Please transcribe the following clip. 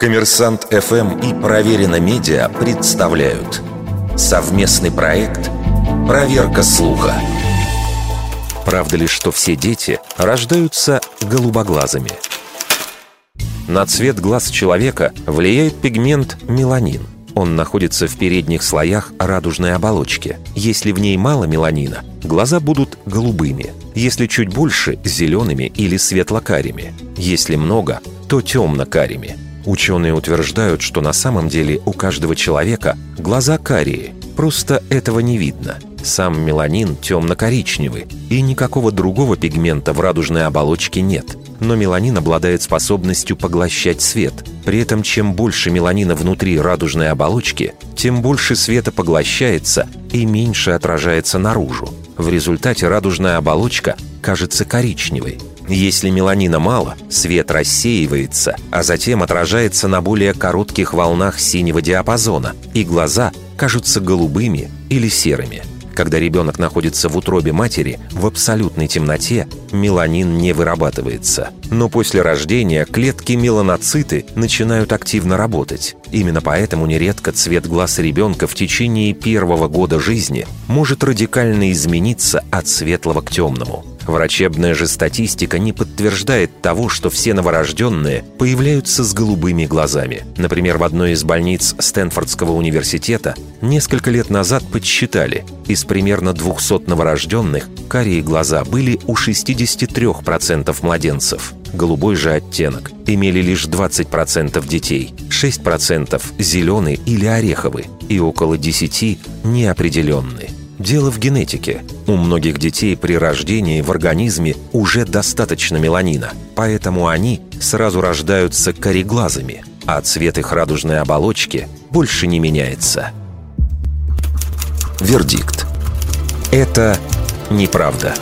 Коммерсант ФМ и Проверено Медиа представляют совместный проект «Проверка слуха». Правда ли, что все дети рождаются голубоглазыми? На цвет глаз человека влияет пигмент меланин. Он находится в передних слоях радужной оболочки. Если в ней мало меланина, глаза будут голубыми. Если чуть больше – зелеными или светло-карими. Если много, то темно-карими. Ученые утверждают, что на самом деле у каждого человека глаза карие, просто этого не видно. Сам меланин темно-коричневый, и никакого другого пигмента в радужной оболочке нет. Но меланин обладает способностью поглощать свет. При этом чем больше меланина внутри радужной оболочки, тем больше света поглощается и меньше отражается наружу. В результате радужная оболочка кажется коричневой. Если меланина мало, свет рассеивается, а затем отражается на более коротких волнах синего диапазона, и глаза кажутся голубыми или серыми. Когда ребенок находится в утробе матери, в абсолютной темноте, меланин не вырабатывается. Но после рождения клетки меланоциты начинают активно работать. Именно поэтому нередко цвет глаз ребенка в течение первого года жизни может радикально измениться от светлого к темному. Врачебная же статистика не подтверждает того, что все новорожденные появляются с голубыми глазами. Например, в одной из больниц Стэнфордского университета несколько лет назад подсчитали, из примерно 200 новорожденных карие глаза были у 63% младенцев. Голубой же оттенок имели лишь 20% детей, 6% зеленый или ореховый и около 10% неопределенный. Дело в генетике. У многих детей при рождении в организме уже достаточно меланина, поэтому они сразу рождаются кореглазыми, а цвет их радужной оболочки больше не меняется. Вердикт. Это неправда.